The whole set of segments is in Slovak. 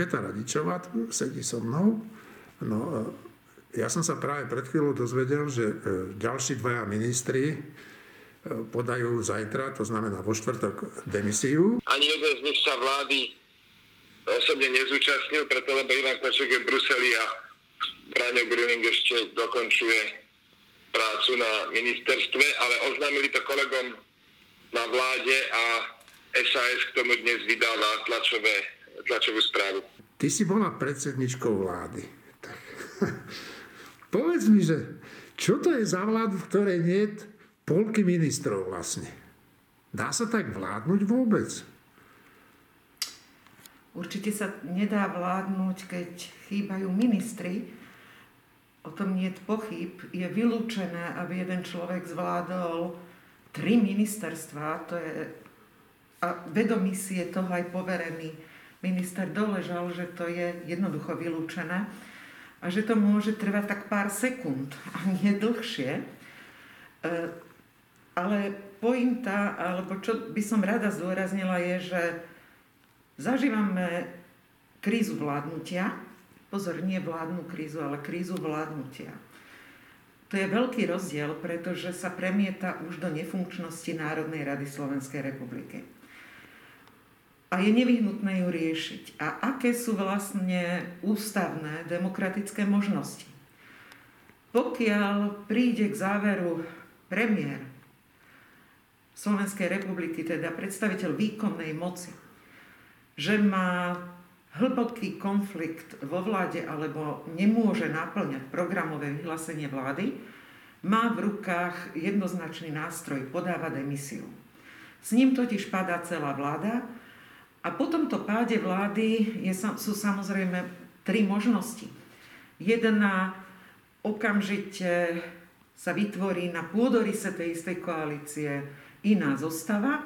Iveta Radičová tu sedí so mnou. No, ja som sa práve pred chvíľou dozvedel, že ďalší dvaja ministri podajú zajtra, to znamená vo štvrtok, demisiu. Ani jeden z nich sa vlády osobne nezúčastnil, preto lebo Ivan Kvaček je v Bruseli a Braňo Gruning ešte dokončuje prácu na ministerstve, ale oznámili to kolegom na vláde a SAS k tomu dnes vydala tlačové, tlačovú správu. Ty si bola predsedničkou vlády. Tak, povedz mi, že čo to je za vládu, v ktorej nie je polky ministrov vlastne. Dá sa tak vládnuť vôbec? Určite sa nedá vládnuť, keď chýbajú ministri. O tom nie je pochyb. Je vylúčené, aby jeden človek zvládol tri ministerstva. To je, a vedomí si je toho aj poverený minister doležal, že to je jednoducho vylúčené a že to môže trvať tak pár sekúnd a nie dlhšie. E, ale pointa, alebo čo by som rada zdôraznila, je, že zažívame krízu vládnutia. Pozor, nie vládnu krízu, ale krízu vládnutia. To je veľký rozdiel, pretože sa premieta už do nefunkčnosti Národnej rady Slovenskej republiky. A je nevyhnutné ju riešiť. A aké sú vlastne ústavné demokratické možnosti? Pokiaľ príde k záveru premiér Slovenskej republiky, teda predstaviteľ výkonnej moci, že má hlboký konflikt vo vláde alebo nemôže naplňať programové vyhlásenie vlády, má v rukách jednoznačný nástroj, podáva demisiu. S ním totiž padá celá vláda a po tomto páde vlády je, sú samozrejme tri možnosti. Jedna okamžite sa vytvorí na pôdorise tej istej koalície iná zostava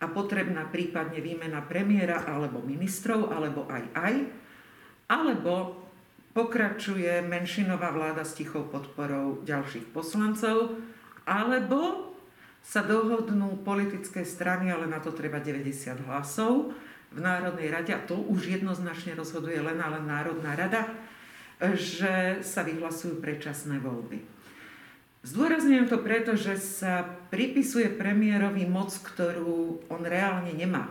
a potrebná prípadne výmena premiéra alebo ministrov, alebo aj aj, alebo pokračuje menšinová vláda s tichou podporou ďalších poslancov, alebo sa dohodnú politické strany, ale na to treba 90 hlasov v Národnej rade, a to už jednoznačne rozhoduje len a Národná rada, že sa vyhlasujú predčasné voľby. Zdôrazňujem to preto, že sa pripisuje premiérovi moc, ktorú on reálne nemá.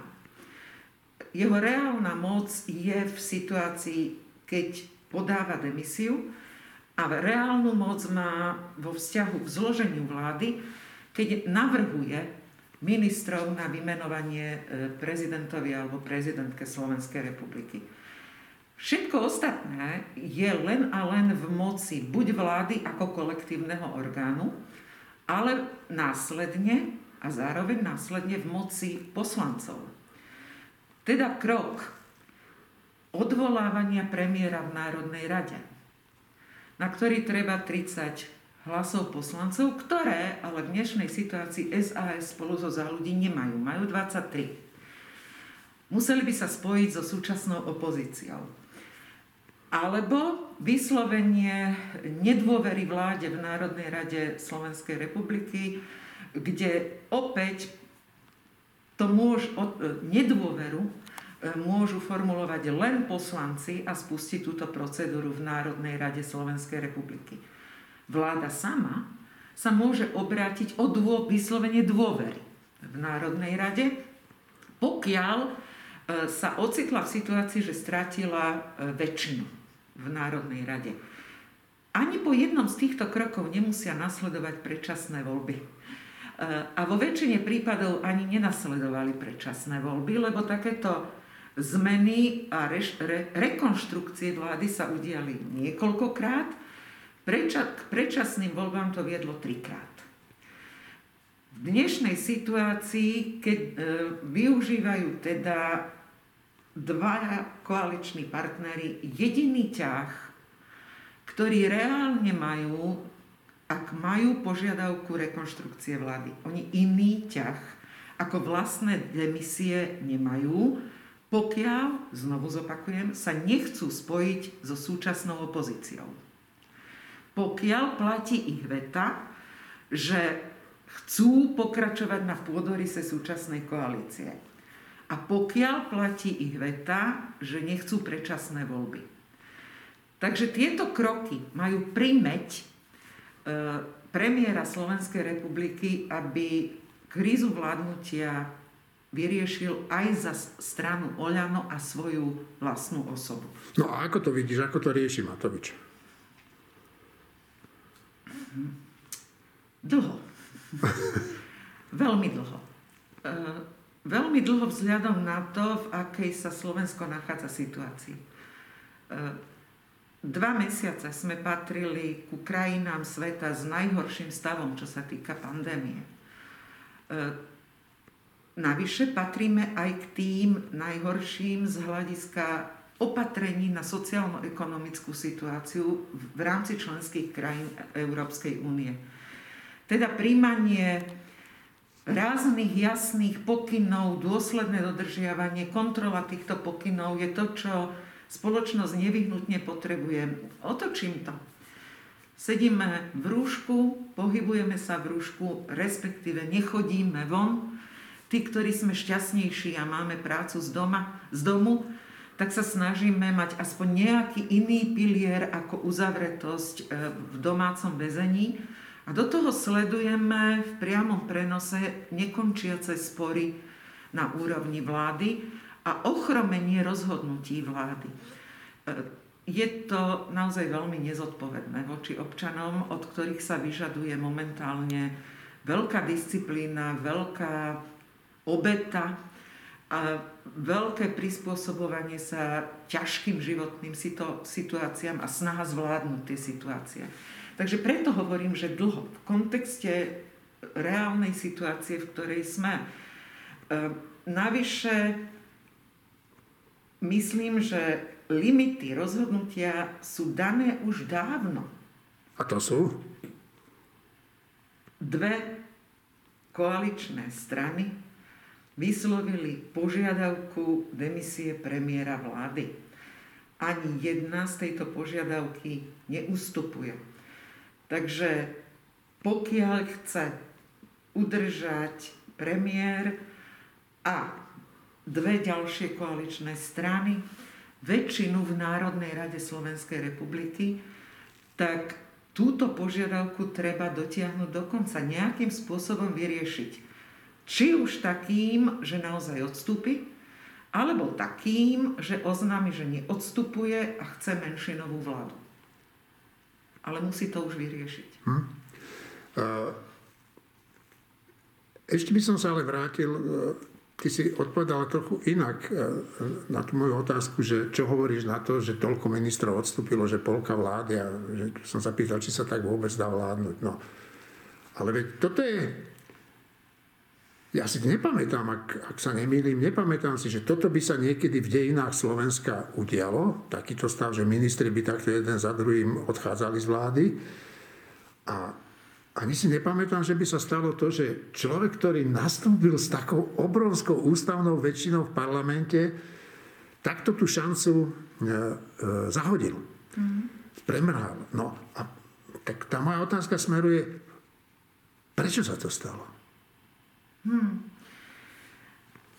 Jeho reálna moc je v situácii, keď podáva demisiu a reálnu moc má vo vzťahu k zloženiu vlády, keď navrhuje ministrov na vymenovanie e, prezidentovi alebo prezidentke Slovenskej republiky. Všetko ostatné je len a len v moci buď vlády ako kolektívneho orgánu, ale následne a zároveň následne v moci poslancov. Teda krok odvolávania premiéra v Národnej rade, na ktorý treba 30 hlasov poslancov, ktoré ale v dnešnej situácii SAS spolu so za ľudí nemajú. Majú 23. Museli by sa spojiť so súčasnou opozíciou alebo vyslovenie nedôvery vláde v Národnej rade Slovenskej republiky, kde opäť to môž, nedôveru e, môžu formulovať len poslanci a spustiť túto procedúru v Národnej rade Slovenskej republiky. Vláda sama sa môže obrátiť o dô, vyslovenie dôvery v Národnej rade, pokiaľ e, sa ocitla v situácii, že strátila e, väčšinu v Národnej rade. Ani po jednom z týchto krokov nemusia nasledovať predčasné voľby. E, a vo väčšine prípadov ani nenasledovali predčasné voľby, lebo takéto zmeny a reš, re, rekonštrukcie vlády sa udiali niekoľkokrát. Preča, k predčasným voľbám to viedlo trikrát. V dnešnej situácii, keď e, využívajú teda dva koaliční partnery jediný ťah, ktorý reálne majú, ak majú požiadavku rekonštrukcie vlády. Oni iný ťah ako vlastné demisie nemajú, pokiaľ, znovu zopakujem, sa nechcú spojiť so súčasnou opozíciou. Pokiaľ platí ich veta, že chcú pokračovať na pôdorise súčasnej koalície. A pokiaľ platí ich veta, že nechcú predčasné voľby. Takže tieto kroky majú primeť e, premiéra Slovenskej republiky, aby krízu vládnutia vyriešil aj za stranu Oľano a svoju vlastnú osobu. No a ako to vidíš, ako to rieši Matovič? Dlho. Veľmi dlho. E, veľmi dlho vzhľadom na to, v akej sa Slovensko nachádza situácii. E, dva mesiace sme patrili ku krajinám sveta s najhorším stavom, čo sa týka pandémie. E, navyše patríme aj k tým najhorším z hľadiska opatrení na sociálno-ekonomickú situáciu v rámci členských krajín Európskej únie. Teda príjmanie ráznych jasných pokynov, dôsledné dodržiavanie, kontrola týchto pokynov je to, čo spoločnosť nevyhnutne potrebuje. Otočím to. Sedíme v rúšku, pohybujeme sa v rúšku, respektíve nechodíme von. Tí, ktorí sme šťastnejší a máme prácu z, doma, z domu, tak sa snažíme mať aspoň nejaký iný pilier ako uzavretosť e, v domácom väzení. A do toho sledujeme v priamom prenose nekončiace spory na úrovni vlády a ochromenie rozhodnutí vlády. E, je to naozaj veľmi nezodpovedné voči občanom, od ktorých sa vyžaduje momentálne veľká disciplína, veľká obeta a veľké prispôsobovanie sa ťažkým životným situáciám a snaha zvládnuť tie situácie. Takže preto hovorím, že dlho v kontexte reálnej situácie, v ktorej sme. E, navyše myslím, že limity rozhodnutia sú dané už dávno. A to sú? Dve koaličné strany vyslovili požiadavku demisie premiéra vlády. Ani jedna z tejto požiadavky neustupuje. Takže pokiaľ chce udržať premiér a dve ďalšie koaličné strany, väčšinu v Národnej rade Slovenskej republiky, tak túto požiadavku treba dotiahnuť dokonca nejakým spôsobom vyriešiť. Či už takým, že naozaj odstúpi, alebo takým, že oznámi, že neodstupuje a chce menšinovú vládu. Ale musí to už vyriešiť. Hm. Ešte by som sa ale vrátil, e, ty si odpovedala trochu inak e, na tú moju otázku, že čo hovoríš na to, že toľko ministrov odstúpilo, že polka vlády a že som sa pýtal, či sa tak vôbec dá vládnuť. No. Ale veď toto je ja si nepamätám, ak, ak sa nemýlim, nepamätám si, že toto by sa niekedy v dejinách Slovenska udialo, takýto stav, že ministri by takto jeden za druhým odchádzali z vlády. A ani si nepamätám, že by sa stalo to, že človek, ktorý nastúpil s takou obrovskou ústavnou väčšinou v parlamente, takto tú šancu e, e, zahodil. Mm. Premrhal. No a tak tá moja otázka smeruje, prečo sa to stalo? Hmm.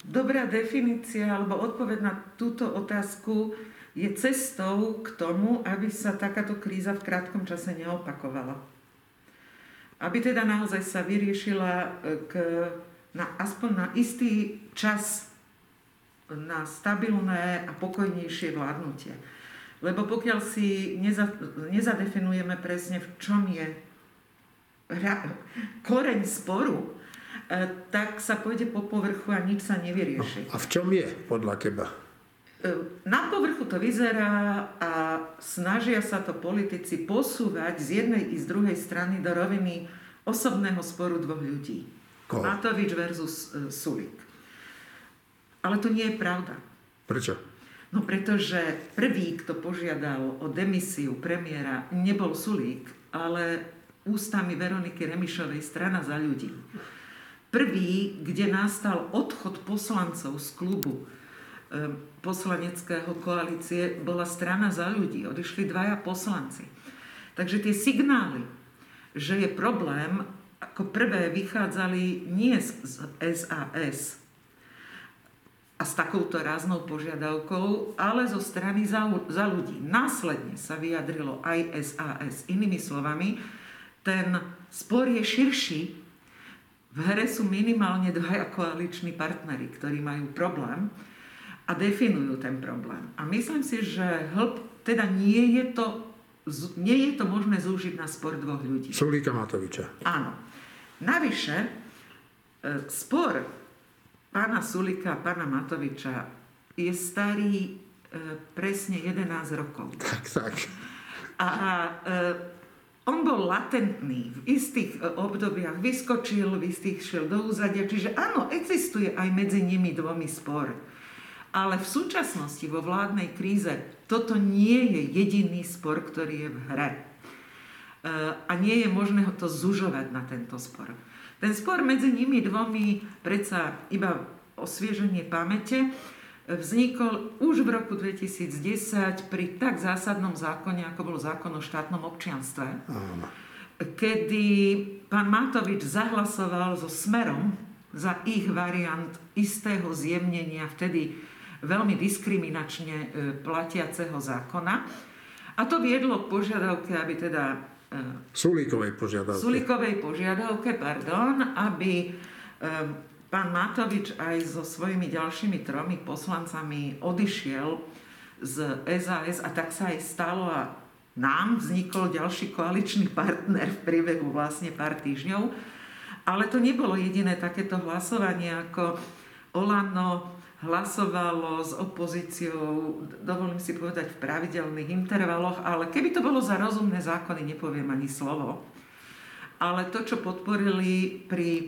Dobrá definícia alebo odpoveď na túto otázku je cestou k tomu, aby sa takáto kríza v krátkom čase neopakovala. Aby teda naozaj sa vyriešila e, k, na, aspoň na istý čas na stabilné a pokojnejšie vládnutie. Lebo pokiaľ si neza, nezadefinujeme presne, v čom je koreň sporu, tak sa pôjde po povrchu a nič sa nevyrieši. No, a v čom je podľa teba? E, na povrchu to vyzerá a snažia sa to politici posúvať z jednej i z druhej strany do roviny osobného sporu dvoch ľudí. Koho? Matovič versus uh, Sulik. Ale to nie je pravda. Prečo? No pretože prvý, kto požiadal o demisiu premiéra, nebol Sulík, ale ústami Veroniky Remišovej strana za ľudí. Prvý, kde nastal odchod poslancov z klubu eh, poslaneckého koalície, bola strana za ľudí. Odišli dvaja poslanci. Takže tie signály, že je problém, ako prvé vychádzali nie z SAS, a s takouto ráznou požiadavkou, ale zo strany za, za ľudí. Následne sa vyjadrilo aj SAS. Inými slovami, ten spor je širší. V hre sú minimálne dvaja koaliční partnery, ktorí majú problém a definujú ten problém. A myslím si, že hĺb, teda nie je to, nie je to možné zúžiť na spor dvoch ľudí. Sulíka Matoviča. Áno. Navyše, e, spor pána Sulika a pána Matoviča je starý e, presne 11 rokov. Tak, tak. A e, on bol latentný, v istých e, obdobiach vyskočil, v istých šiel do úzadia, čiže áno, existuje aj medzi nimi dvomi spor. Ale v súčasnosti, vo vládnej kríze, toto nie je jediný spor, ktorý je v hre. E, a nie je možné ho to zužovať na tento spor. Ten spor medzi nimi dvomi, predsa iba osvieženie pamäte, vznikol už v roku 2010 pri tak zásadnom zákone, ako bol zákon o štátnom občianstve, kedy pán Matovič zahlasoval so smerom za ich variant istého zjemnenia vtedy veľmi diskriminačne e, platiaceho zákona. A to viedlo k požiadavke, aby teda E, Sulíkovej požiadavke. Sulíkovej požiadavke, pardon, aby e, pán Matovič aj so svojimi ďalšími tromi poslancami odišiel z SAS a tak sa aj stalo a nám vznikol ďalší koaličný partner v priebehu vlastne pár týždňov. Ale to nebolo jediné takéto hlasovanie, ako Olano hlasovalo s opozíciou, dovolím si povedať, v pravidelných intervaloch, ale keby to bolo za rozumné zákony, nepoviem ani slovo. Ale to, čo podporili pri e,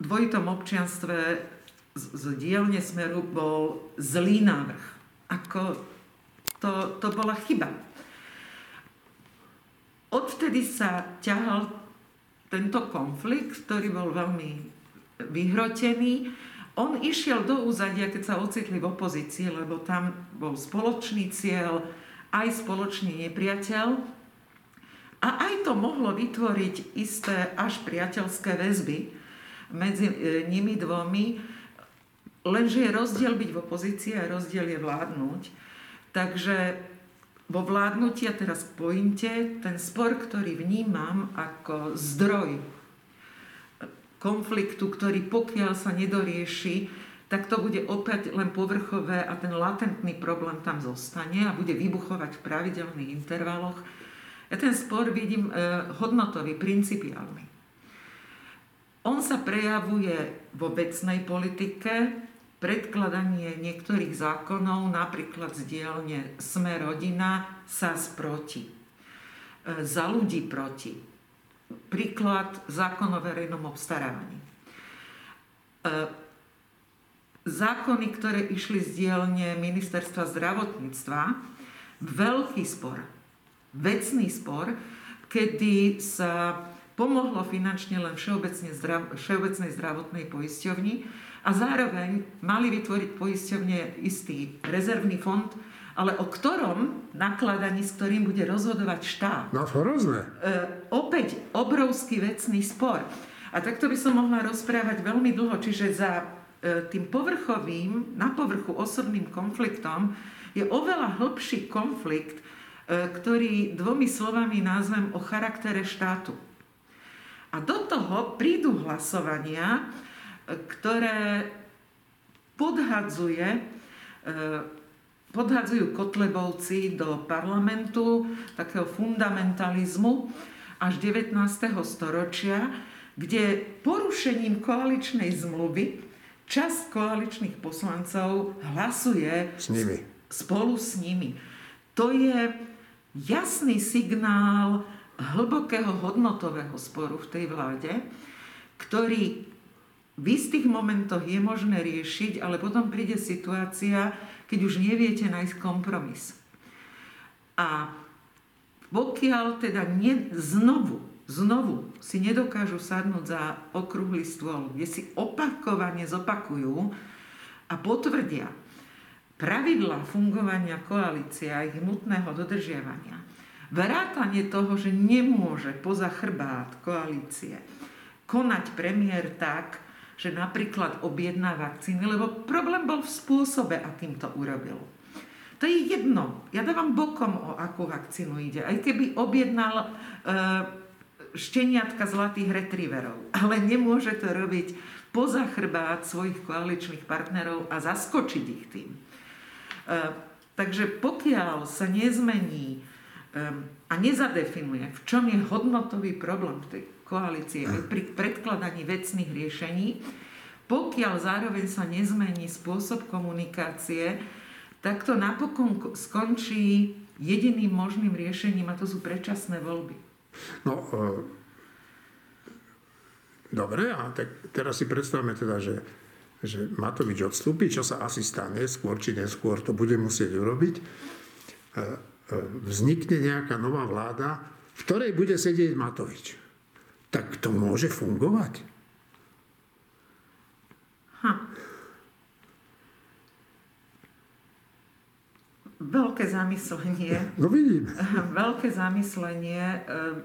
dvojitom občianstve z, z dielne Smeru, bol zlý návrh. Ako to, to bola chyba. Odvtedy sa ťahal tento konflikt, ktorý bol veľmi vyhrotený. On išiel do úzadia, keď sa ocitli v opozícii, lebo tam bol spoločný cieľ, aj spoločný nepriateľ. A aj to mohlo vytvoriť isté až priateľské väzby medzi e, nimi dvomi, lenže je rozdiel byť v opozícii a rozdiel je vládnuť. Takže vo vládnutí, a teraz k pointe, ten spor, ktorý vnímam ako zdroj konfliktu, ktorý pokiaľ sa nedorieši, tak to bude opäť len povrchové a ten latentný problém tam zostane a bude vybuchovať v pravidelných intervaloch. Ja ten spor vidím e, hodnotový, principiálny. On sa prejavuje vo vecnej politike, predkladanie niektorých zákonov, napríklad z dielne Sme rodina, sa sproti. E, za ľudí proti príklad zákon o verejnom obstarávaní. E, zákony, ktoré išli z dielne ministerstva zdravotníctva, veľký spor, vecný spor, kedy sa pomohlo finančne len zdrav, Všeobecnej zdravotnej poisťovni a zároveň mali vytvoriť poisťovne istý rezervný fond, ale o ktorom nakladaní, s ktorým bude rozhodovať štát. No hrozné. E, opäť obrovský vecný spor. A takto by som mohla rozprávať veľmi dlho, čiže za e, tým povrchovým, na povrchu osobným konfliktom je oveľa hĺbší konflikt, e, ktorý dvomi slovami názvem o charaktere štátu. A do toho prídu hlasovania, e, ktoré podhadzuje e, podhadzujú Kotlebovci do parlamentu takého fundamentalizmu až 19. storočia, kde porušením koaličnej zmluvy časť koaličných poslancov hlasuje s nimi. spolu s nimi. To je jasný signál hlbokého hodnotového sporu v tej vláde, ktorý v istých momentoch je možné riešiť, ale potom príde situácia, keď už neviete nájsť kompromis. A pokiaľ teda ne, znovu, znovu si nedokážu sadnúť za okrúhly stôl, kde si opakovane zopakujú a potvrdia pravidla fungovania koalície a ich nutného dodržiavania, vrátanie toho, že nemôže poza chrbát koalície konať premiér tak, že napríklad objedná vakcíny, lebo problém bol v spôsobe, akým to urobil. To je jedno. Ja dávam bokom, o akú vakcínu ide. Aj keby objednal e, šteniatka zlatých retrieverov. Ale nemôže to robiť poza chrbát svojich koaličných partnerov a zaskočiť ich tým. E, takže pokiaľ sa nezmení a nezadefinuje, v čom je hodnotový problém v tej koalície aj pri predkladaní vecných riešení, pokiaľ zároveň sa nezmení spôsob komunikácie, tak to napokon skončí jediným možným riešením a to sú predčasné voľby. No, e, dobre, a tak teraz si predstavme teda, že, že Matovič odstúpi, čo sa asi stane, skôr či neskôr to bude musieť urobiť. E, e, vznikne nejaká nová vláda, v ktorej bude sedieť Matovič. Tak to môže fungovať? Ha. Veľké zamyslenie. No vidím. Veľké zamyslenie, eh,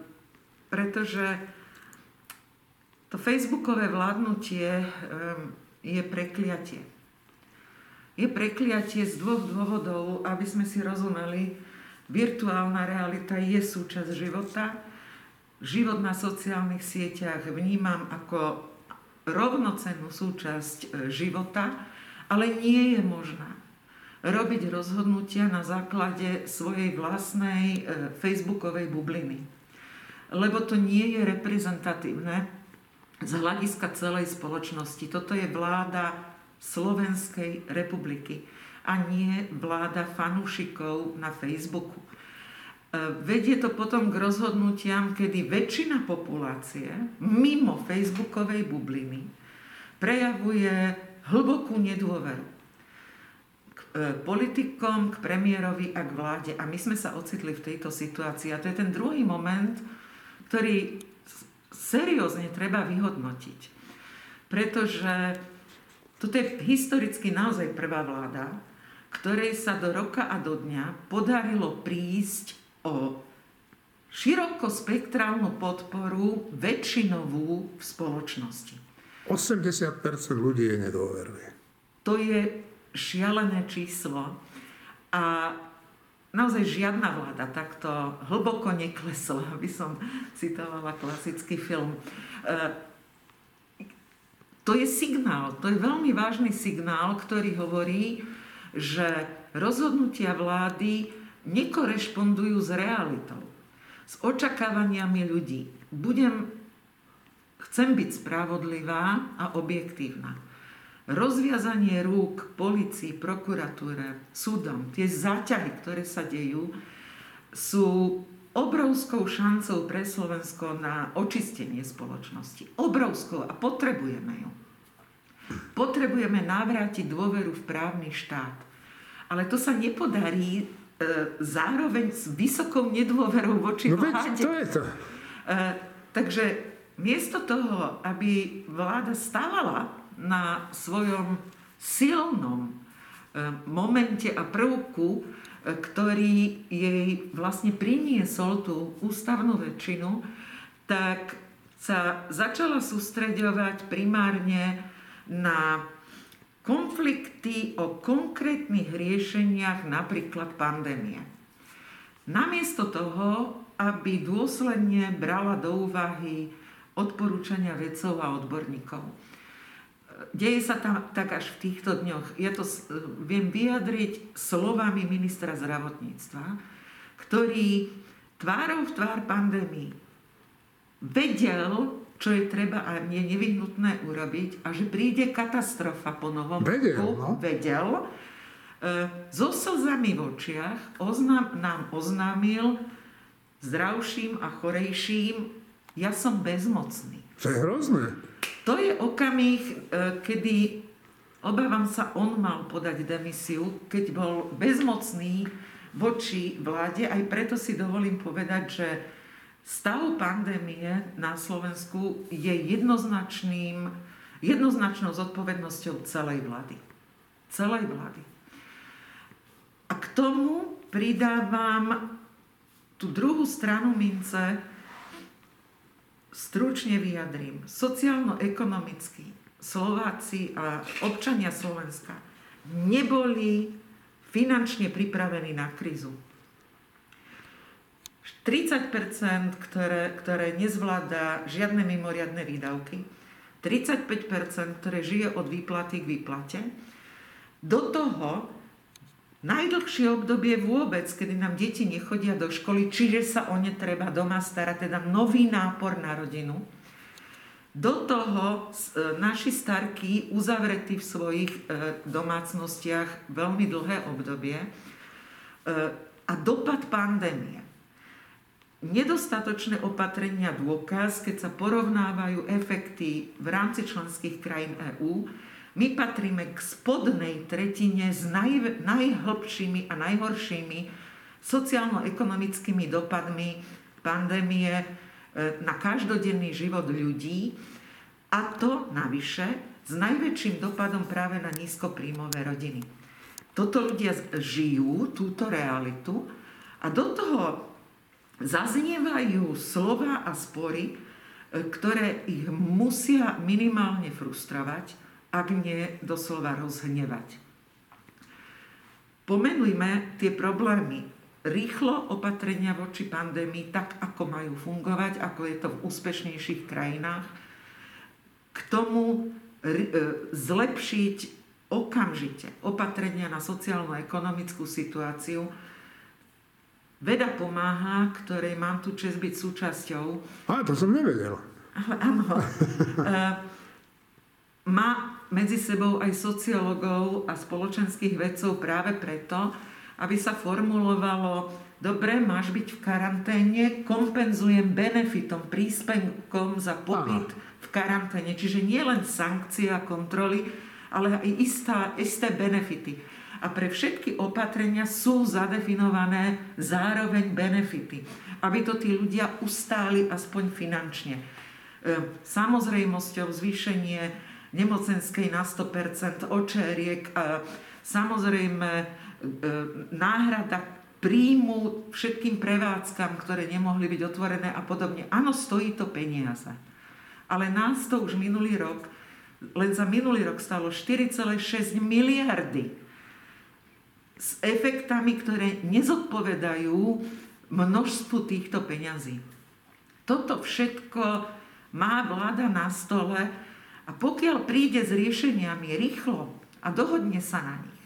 pretože to facebookové vládnutie eh, je prekliatie. Je prekliatie z dvoch dôvodov, aby sme si rozumeli. Virtuálna realita je súčasť života. Život na sociálnych sieťach vnímam ako rovnocennú súčasť eh, života, ale nie je možná robiť rozhodnutia na základe svojej vlastnej e, facebookovej bubliny. Lebo to nie je reprezentatívne z hľadiska celej spoločnosti. Toto je vláda Slovenskej republiky a nie vláda fanúšikov na Facebooku. E, vedie to potom k rozhodnutiam, kedy väčšina populácie mimo facebookovej bubliny prejavuje hlbokú nedôveru E, politikom, k premiérovi a k vláde. A my sme sa ocitli v tejto situácii. A to je ten druhý moment, ktorý seriózne treba vyhodnotiť. Pretože toto je historicky naozaj prvá vláda, ktorej sa do roka a do dňa podarilo prísť o širokospektrálnu podporu väčšinovú v spoločnosti. 80% ľudí je nedôveruje. To je šialené číslo a naozaj žiadna vláda takto hlboko neklesla, aby som citovala klasický film. E, to je signál, to je veľmi vážny signál, ktorý hovorí, že rozhodnutia vlády nekorešpondujú s realitou, s očakávaniami ľudí. Budem, chcem byť spravodlivá a objektívna rozviazanie rúk policii, prokuratúre, súdom, tie záťahy, ktoré sa dejú, sú obrovskou šancou pre Slovensko na očistenie spoločnosti. Obrovskou a potrebujeme ju. Potrebujeme navrátiť dôveru v právny štát. Ale to sa nepodarí e, zároveň s vysokou nedôverou voči no, vláde. to je to. E, takže miesto toho, aby vláda stávala na svojom silnom eh, momente a prvku, eh, ktorý jej vlastne priniesol tú ústavnú väčšinu, tak sa začala sústreďovať primárne na konflikty o konkrétnych riešeniach, napríklad pandémie. Namiesto toho, aby dôsledne brala do úvahy odporúčania vedcov a odborníkov deje sa tam tak až v týchto dňoch. Ja to viem vyjadriť slovami ministra zdravotníctva, ktorý tvárou v tvár pandémii vedel, čo je treba a je nevyhnutné urobiť a že príde katastrofa po novom vedel, no? vedel. E, so slzami v očiach oznám, nám oznámil zdravším a chorejším, ja som bezmocný. To je hrozné. To je okamih, e, kedy, obávam sa, on mal podať demisiu, keď bol bezmocný voči vláde. Aj preto si dovolím povedať, že stav pandémie na Slovensku je jednoznačným, jednoznačnou zodpovednosťou celej vlády. Celej vlády. A k tomu pridávam tú druhú stranu mince, stručne vyjadrím. Sociálno-ekonomicky Slováci a občania Slovenska neboli finančne pripravení na krízu. 30 ktoré, ktoré nezvláda žiadne mimoriadne výdavky, 35% ktoré žije od výplaty k výplate. Do toho najdlhšie obdobie vôbec, kedy nám deti nechodia do školy, čiže sa o ne treba doma starať, teda nový nápor na rodinu. Do toho e, naši starky uzavretí v svojich e, domácnostiach veľmi dlhé obdobie e, a dopad pandémie. Nedostatočné opatrenia dôkaz, keď sa porovnávajú efekty v rámci členských krajín EÚ, my patríme k spodnej tretine s naj, najhlbšími a najhoršími sociálno-ekonomickými dopadmi pandémie E, na každodenný život ľudí a to navyše s najväčším dopadom práve na nízkopríjmové rodiny. Toto ľudia žijú, túto realitu a do toho zaznievajú slova a spory, e, ktoré ich musia minimálne frustrovať, ak nie doslova rozhnevať. Pomenujme tie problémy rýchlo opatrenia voči pandémii tak, ako majú fungovať, ako je to v úspešnejších krajinách, k tomu e, zlepšiť okamžite opatrenia na sociálno-ekonomickú situáciu. Veda pomáha, ktorej mám tu čest byť súčasťou. A to som nevedel. Ale áno. E, má medzi sebou aj sociológov a spoločenských vedcov práve preto, aby sa formulovalo, dobre, máš byť v karanténe, kompenzujem benefitom, príspevkom za pobyt v karanténe. Čiže nie len sankcie a kontroly, ale aj istá, isté benefity. A pre všetky opatrenia sú zadefinované zároveň benefity, aby to tí ľudia ustáli aspoň finančne. E, samozrejmosťou zvýšenie nemocenskej na 100%, očeriek, samozrejme E, náhrada príjmu všetkým prevádzkam, ktoré nemohli byť otvorené a podobne. Áno, stojí to peniaze. Ale nás to už minulý rok, len za minulý rok stalo 4,6 miliardy s efektami, ktoré nezodpovedajú množstvu týchto peňazí. Toto všetko má vláda na stole a pokiaľ príde s riešeniami rýchlo a dohodne sa na nich,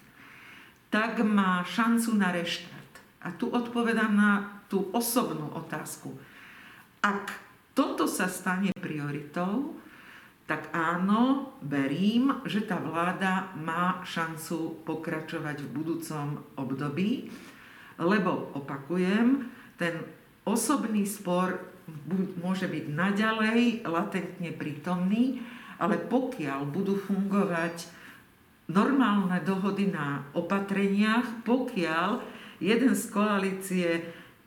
tak má šancu na reštart. A tu odpovedám na tú osobnú otázku. Ak toto sa stane prioritou, tak áno, verím, že tá vláda má šancu pokračovať v budúcom období, lebo opakujem, ten osobný spor môže byť naďalej latentne prítomný, ale pokiaľ budú fungovať normálne dohody na opatreniach, pokiaľ jeden z koalície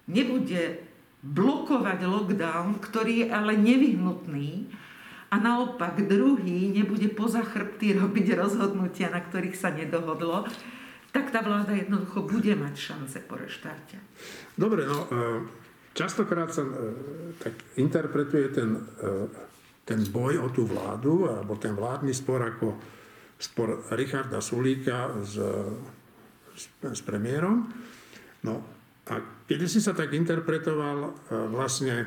nebude blokovať lockdown, ktorý je ale nevyhnutný, a naopak druhý nebude poza chrbty robiť rozhodnutia, na ktorých sa nedohodlo, tak tá vláda jednoducho bude mať šance po reštarte. Dobre, no e, častokrát sa e, tak interpretuje ten, e, ten boj o tú vládu, alebo ten vládny spor ako spor Richarda Sulíka s, s, s premiérom. No a kedy si sa tak interpretoval vlastne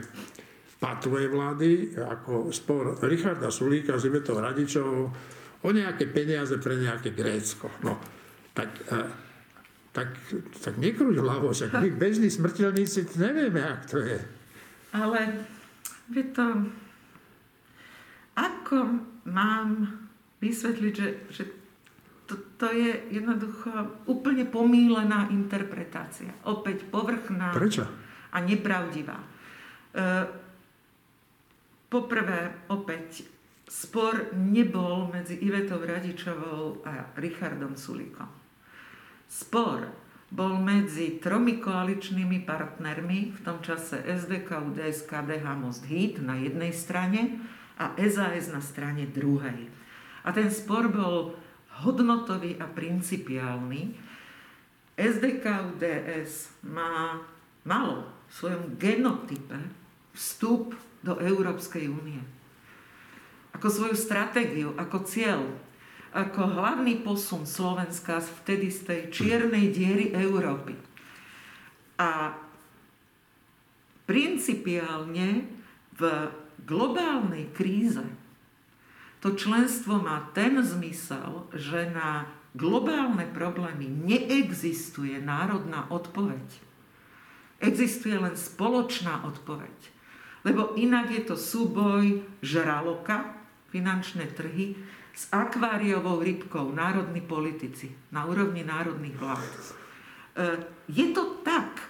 patvej vlády ako spor Richarda Sulíka s Ivetou Radičovou o nejaké peniaze pre nejaké Grécko. No, tak, e, tak, tak nekrúť hlavo, však my bežní smrteľníci nevieme, ak to je. Ale vie to, ako mám vysvetliť, že, že to, to je jednoducho úplne pomílená interpretácia. Opäť povrchná Prečo? a nepravdivá. E, poprvé, opäť, spor nebol medzi Ivetou Radičovou a Richardom Sulíkom. Spor bol medzi tromi koaličnými partnermi, v tom čase SDK, UDS, KDH, Most Hit na jednej strane a SAS na strane druhej. A ten spor bol hodnotový a principiálny. SDK UDS má, malo v svojom genotype vstup do Európskej únie. ako svoju stratégiu, ako cieľ, ako hlavný posun Slovenska vtedy z tej čiernej diery Európy. A principiálne v globálnej kríze to členstvo má ten zmysel, že na globálne problémy neexistuje národná odpoveď. Existuje len spoločná odpoveď. Lebo inak je to súboj žraloka, finančné trhy, s akváriovou rybkou národní politici na úrovni národných vlád. E, je to tak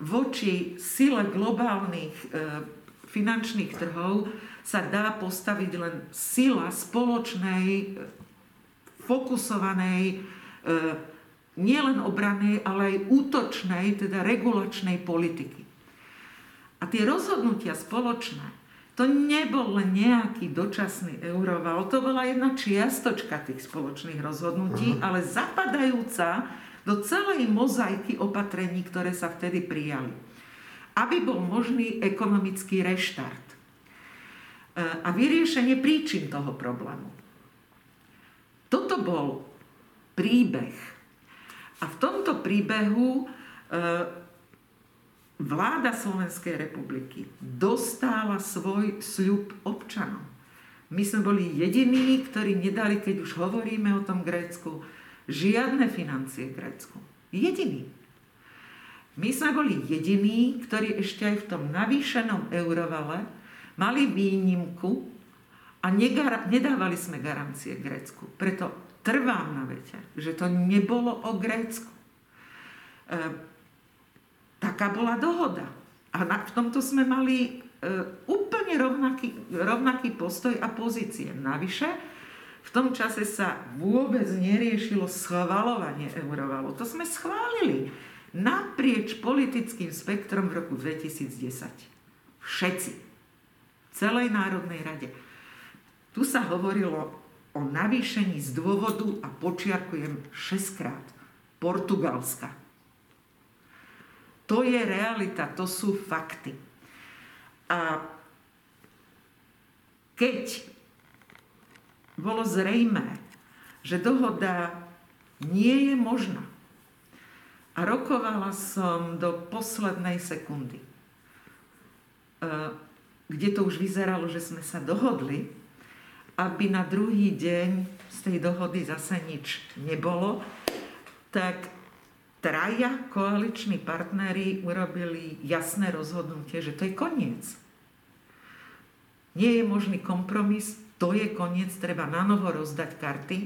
voči sile globálnych e, finančných trhov sa dá postaviť len sila spoločnej, fokusovanej, e, nielen obranej, ale aj útočnej, teda regulačnej politiky. A tie rozhodnutia spoločné to nebol len nejaký dočasný euroval, to bola jedna čiastočka tých spoločných rozhodnutí, uh-huh. ale zapadajúca do celej mozaiky opatrení, ktoré sa vtedy prijali. Aby bol možný ekonomický reštart e, a vyriešenie príčin toho problému. Toto bol príbeh. A v tomto príbehu e, vláda Slovenskej republiky dostála svoj sľub občanom. My sme boli jediní, ktorí nedali, keď už hovoríme o tom Grécku, žiadne financie Grécku. Jediní. My sme boli jediní, ktorí ešte aj v tom navýšenom eurovale mali výnimku a nedávali sme garancie Grécku. Preto trvám na vete, že to nebolo o Grécku. E, Taká bola dohoda. A na, v tomto sme mali e, úplne rovnaký, rovnaký postoj a pozície. Navyše, v tom čase sa vôbec neriešilo schvalovanie eurovalu. To sme schválili naprieč politickým spektrom v roku 2010. Všetci. V celej Národnej rade. Tu sa hovorilo o navýšení z dôvodu, a počiarkujem 6 krát, Portugalska. To je realita, to sú fakty. A keď bolo zrejmé, že dohoda nie je možná, a rokovala som do poslednej sekundy, e, kde to už vyzeralo, že sme sa dohodli, aby na druhý deň z tej dohody zase nič nebolo, tak traja koaliční partnery urobili jasné rozhodnutie, že to je koniec. Nie je možný kompromis, to je koniec, treba na novo rozdať karty,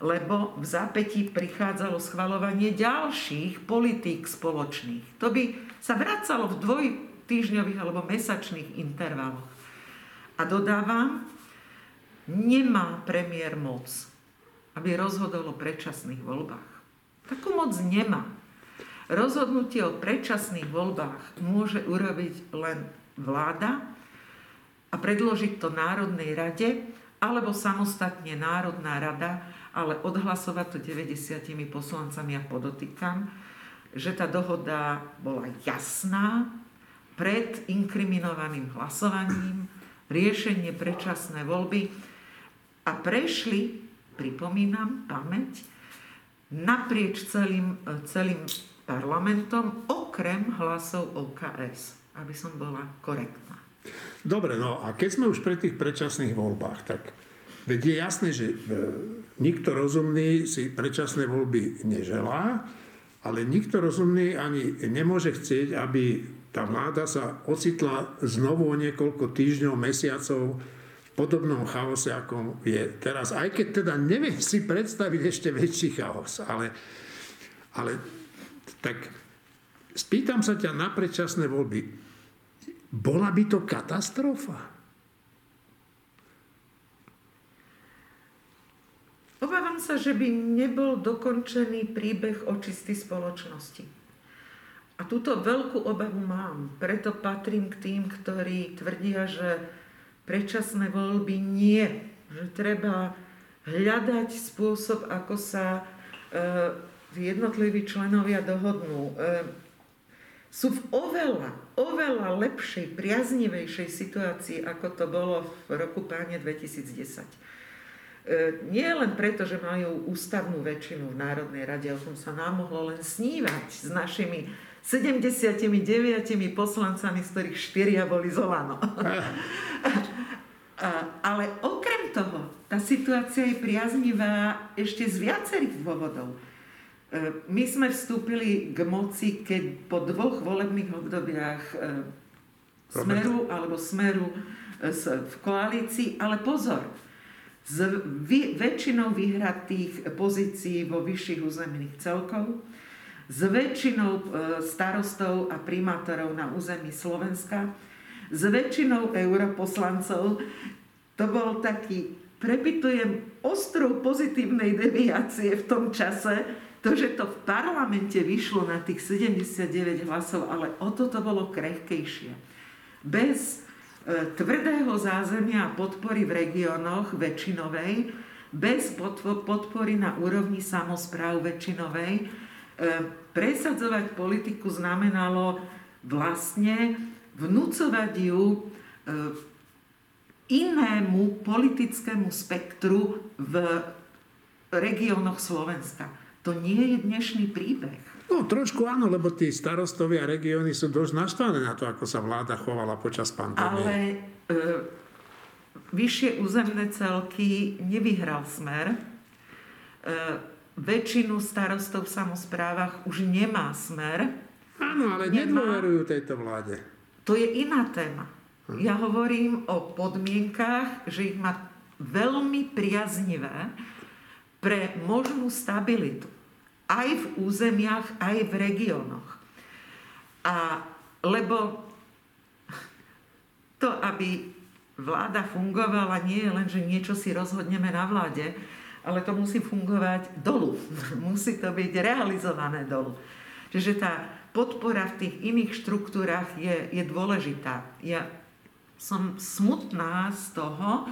lebo v zápätí prichádzalo schvalovanie ďalších politík spoločných. To by sa vracalo v dvojtýždňových alebo mesačných intervaloch. A dodávam, nemá premiér moc, aby rozhodol o predčasných voľbách. Takú moc nemá. Rozhodnutie o predčasných voľbách môže urobiť len vláda a predložiť to Národnej rade, alebo samostatne Národná rada, ale odhlasovať to 90 poslancami a podotýkam, že tá dohoda bola jasná pred inkriminovaným hlasovaním, riešenie predčasné voľby a prešli, pripomínam, pamäť, naprieč celým, celým parlamentom, okrem hlasov OKS, aby som bola korektná. Dobre, no a keď sme už pri tých predčasných voľbách, tak veď je jasné, že e, nikto rozumný si predčasné voľby neželá, ale nikto rozumný ani nemôže chcieť, aby tá vláda sa ocitla znovu o niekoľko týždňov, mesiacov v podobnom chaose, ako je teraz. Aj keď teda neviem si predstaviť ešte väčší chaos, ale, ale tak spýtam sa ťa na predčasné voľby. Bola by to katastrofa? Obávam sa, že by nebol dokončený príbeh očisty spoločnosti. A túto veľkú obavu mám. Preto patrím k tým, ktorí tvrdia, že predčasné voľby nie. Že treba hľadať spôsob, ako sa e, jednotliví členovia dohodnú. E, sú v oveľa, oveľa lepšej, priaznivejšej situácii, ako to bolo v roku páne 2010. E, nie len preto, že majú ústavnú väčšinu v Národnej rade, o tom sa nám mohlo len snívať s našimi 79 poslancami, z ktorých štyria boli Zolano. Ale okrem toho, tá situácia je priaznivá ešte z viacerých dôvodov. E, my sme vstúpili k moci, keď po dvoch volebných obdobiach e, Smeru alebo Smeru e, v koalícii, ale pozor, s väčšinou vyhratých pozícií vo vyšších územných celkov, s väčšinou starostov a primátorov na území Slovenska, s väčšinou europoslancov. To bol taký, prepitujem, ostrov pozitívnej deviácie v tom čase, to, že to v parlamente vyšlo na tých 79 hlasov, ale o toto bolo krehkejšie. Bez e, tvrdého zázemia a podpory v regiónoch väčšinovej, bez podpory na úrovni samozpráv väčšinovej, e, presadzovať politiku znamenalo vlastne vnúcovať ju e, inému politickému spektru v regiónoch Slovenska. To nie je dnešný príbeh. No trošku áno, lebo tí starostovia regióny sú dosť naštvané na to, ako sa vláda chovala počas pandémie. Ale e, vyššie územné celky nevyhral smer. E, väčšinu starostov v samozprávach už nemá smer. Áno, ale nemá... nedôverujú tejto vláde. To je iná téma. Ja hovorím o podmienkách, že ich má veľmi priaznivé pre možnú stabilitu. Aj v územiach, aj v regiónoch. A lebo to, aby vláda fungovala, nie je len, že niečo si rozhodneme na vláde, ale to musí fungovať dolu. Musí to byť realizované dolu. Čiže tá podpora v tých iných štruktúrach je, je dôležitá. Ja som smutná z toho,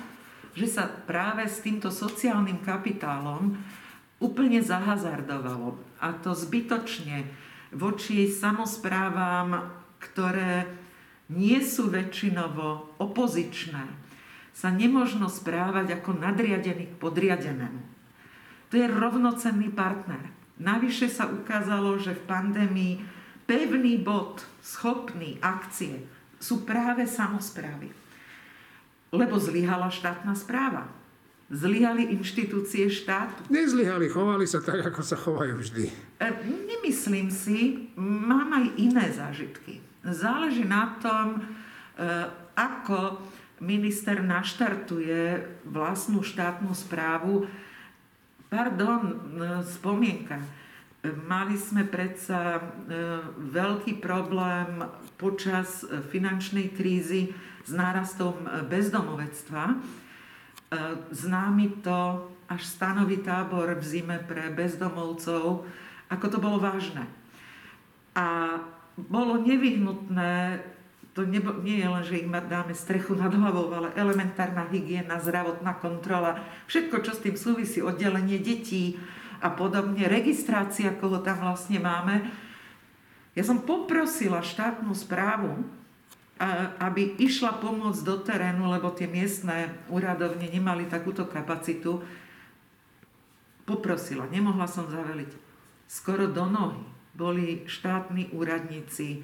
že sa práve s týmto sociálnym kapitálom úplne zahazardovalo. A to zbytočne voči samozprávam, ktoré nie sú väčšinovo opozičné, sa nemožno správať ako nadriadený k podriadenému. To je rovnocenný partner. Navyše sa ukázalo, že v pandémii pevný bod, schopný akcie sú práve samozprávy. Lebo zlyhala štátna správa. Zlyhali inštitúcie štátu. Nezlyhali, chovali sa tak, ako sa chovajú vždy. E, nemyslím si, mám aj iné zážitky. Záleží na tom, e, ako minister naštartuje vlastnú štátnu správu. Pardon, e, spomienka Mali sme predsa e, veľký problém počas e, finančnej krízy s nárastom e, bezdomovectva. Známy to až stanový tábor v zime pre bezdomovcov, ako to bolo vážne. A bolo nevyhnutné, to nebo, nie je len, že im dáme strechu nad hlavou, ale elementárna hygiena, zdravotná kontrola, všetko, čo s tým súvisí, oddelenie detí, a podobne, registrácia, koho tam vlastne máme. Ja som poprosila štátnu správu, aby išla pomôcť do terénu, lebo tie miestne úradovne nemali takúto kapacitu. Poprosila, nemohla som zaveliť. Skoro do nohy boli štátni úradníci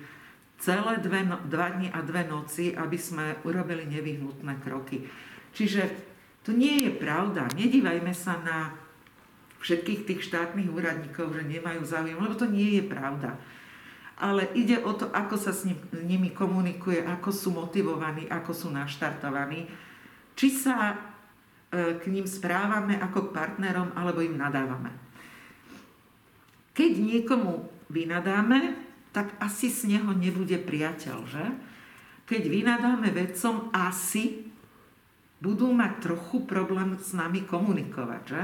celé dve, no, dva dni a dve noci, aby sme urobili nevyhnutné kroky. Čiže to nie je pravda. Nedívajme sa na všetkých tých štátnych úradníkov, že nemajú záujem, lebo to nie je pravda. Ale ide o to, ako sa s nimi komunikuje, ako sú motivovaní, ako sú naštartovaní, či sa e, k ním správame ako k partnerom, alebo im nadávame. Keď niekomu vynadáme, tak asi z neho nebude priateľ, že? Keď vynadáme vedcom, asi budú mať trochu problém s nami komunikovať, že?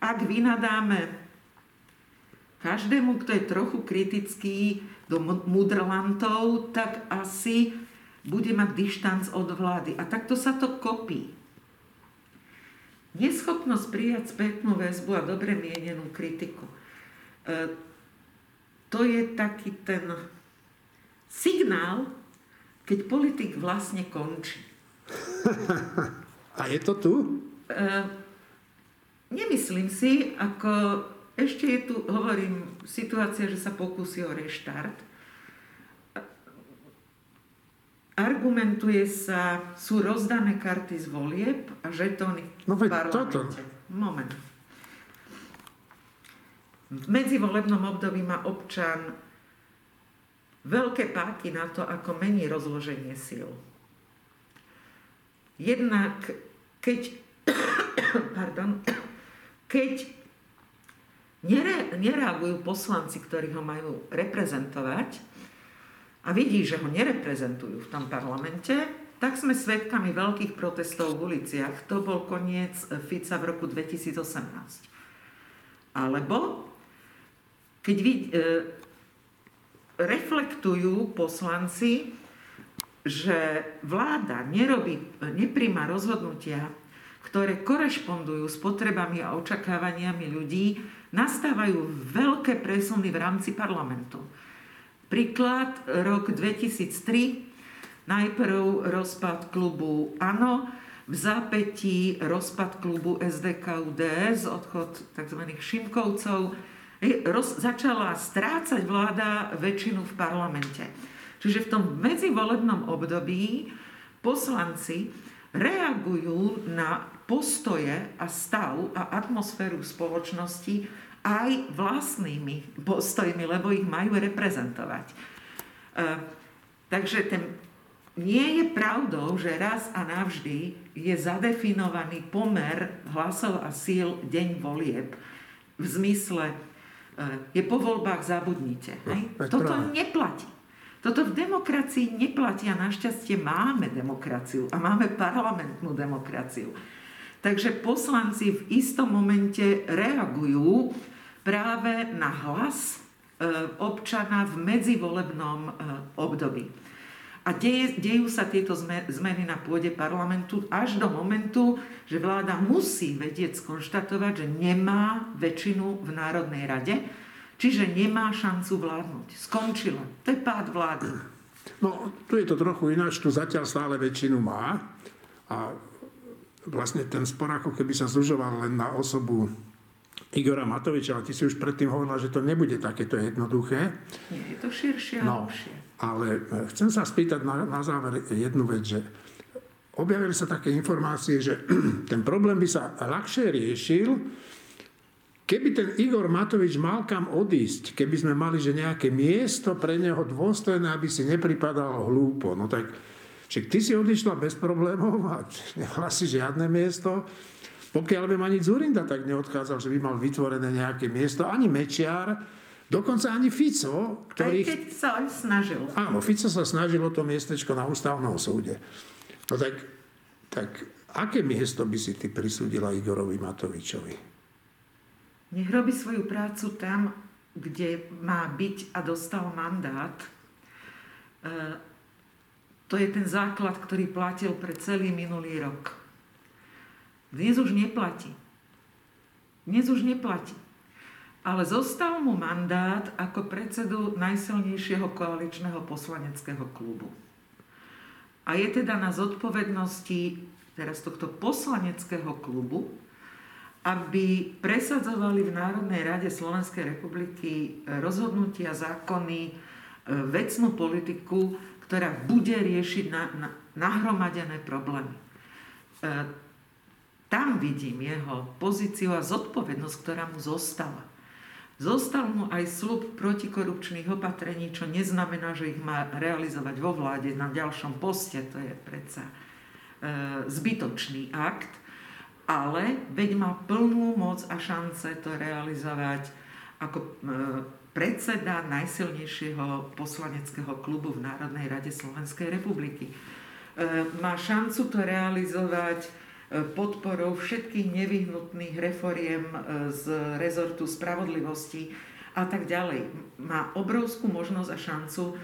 ak vynadáme každému, kto je trochu kritický do mudrlantov, tak asi bude mať dištanc od vlády. A takto sa to kopí. Neschopnosť prijať spätnú väzbu a dobre mienenú kritiku. E, to je taký ten signál, keď politik vlastne končí. A je to tu? Uh, nemyslím si, ako ešte je tu, hovorím, situácia, že sa pokusí o reštart. Argumentuje sa, sú rozdané karty z volieb a žetóny no, v parlamente. Toto. Moment. V medzivolebnom období má občan veľké páky na to, ako mení rozloženie síl. Jednak, keď, pardon, keď nere, nereagujú poslanci, ktorí ho majú reprezentovať a vidí, že ho nereprezentujú v tom parlamente, tak sme svedkami veľkých protestov v uliciach. To bol koniec Fica v roku 2018. Alebo keď vid, e, reflektujú poslanci, že vláda nerobí, nepríjma rozhodnutia, ktoré korešpondujú s potrebami a očakávaniami ľudí, nastávajú veľké presuny v rámci parlamentu. Príklad, rok 2003, najprv rozpad klubu ANO, v zápätí rozpad klubu SDKUDS, odchod tzv. Šimkovcov, roz, začala strácať vláda väčšinu v parlamente. Čiže v tom medzivolebnom období poslanci reagujú na postoje a stav a atmosféru spoločnosti aj vlastnými postojmi, lebo ich majú reprezentovať. E, takže ten, nie je pravdou, že raz a navždy je zadefinovaný pomer hlasov a síl deň volieb v zmysle je po voľbách zabudnite. No, Toto neplatí. Toto v demokracii neplatí a našťastie máme demokraciu a máme parlamentnú demokraciu. Takže poslanci v istom momente reagujú práve na hlas e, občana v medzivolebnom e, období. A deje, dejú sa tieto zmeny na pôde parlamentu až do momentu, že vláda musí vedieť skonštatovať, že nemá väčšinu v Národnej rade, čiže nemá šancu vládnuť. Skončila. To je pád vlády. No, tu je to trochu ináč, tu zatiaľ stále väčšinu má a vlastne ten spor ako keby sa zužoval len na osobu Igora Matoviča, ale ty si už predtým hovorila, že to nebude takéto jednoduché. Nie, je to širšie a no, ale e, chcem sa spýtať na, na záver jednu vec, že objavili sa také informácie, že ten problém by sa ľahšie riešil, keby ten Igor Matovič mal kam odísť, keby sme mali že nejaké miesto pre neho dôstojné, aby si nepripadal hlúpo. No tak, že ty si odišla bez problémov a nemala si žiadne miesto. Pokiaľ by ani Zurinda tak neodchádzal, že by mal vytvorené nejaké miesto, ani Mečiar, Dokonca ani Fico, ktorý... Aj keď sa on snažil. Áno, Fico sa snažil o to miestečko na ústavnom súde. No tak, tak aké miesto by si ty prisúdila Igorovi Matovičovi? Nech robí svoju prácu tam, kde má byť a dostal mandát. E, to je ten základ, ktorý platil pre celý minulý rok. Dnes už neplatí. Dnes už neplatí ale zostal mu mandát ako predsedu najsilnejšieho koaličného poslaneckého klubu. A je teda na zodpovednosti teraz tohto poslaneckého klubu, aby presadzovali v Národnej rade Slovenskej republiky rozhodnutia, zákony, vecnú politiku, ktorá bude riešiť na, na, nahromadené problémy. E, tam vidím jeho pozíciu a zodpovednosť, ktorá mu zostala. Zostal mu aj slub protikorupčných opatrení, čo neznamená, že ich má realizovať vo vláde na ďalšom poste. To je predsa e, zbytočný akt. Ale veď má plnú moc a šance to realizovať ako e, predseda najsilnejšieho poslaneckého klubu v Národnej rade Slovenskej republiky. E, má šancu to realizovať podporou všetkých nevyhnutných reforiem e, z rezortu spravodlivosti a tak ďalej. Má obrovskú možnosť a šancu e,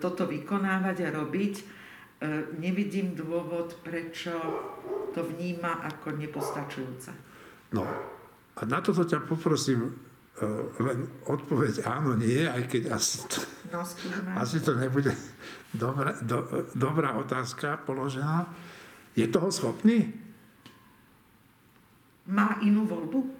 toto vykonávať a robiť. E, nevidím dôvod, prečo to vníma ako nepostačujúce. No a na toto ťa poprosím len odpoveď áno, nie, aj keď asi to No. Asi to nebude dobrá, do, dobrá otázka položená. Je toho schopný? Má inú voľbu?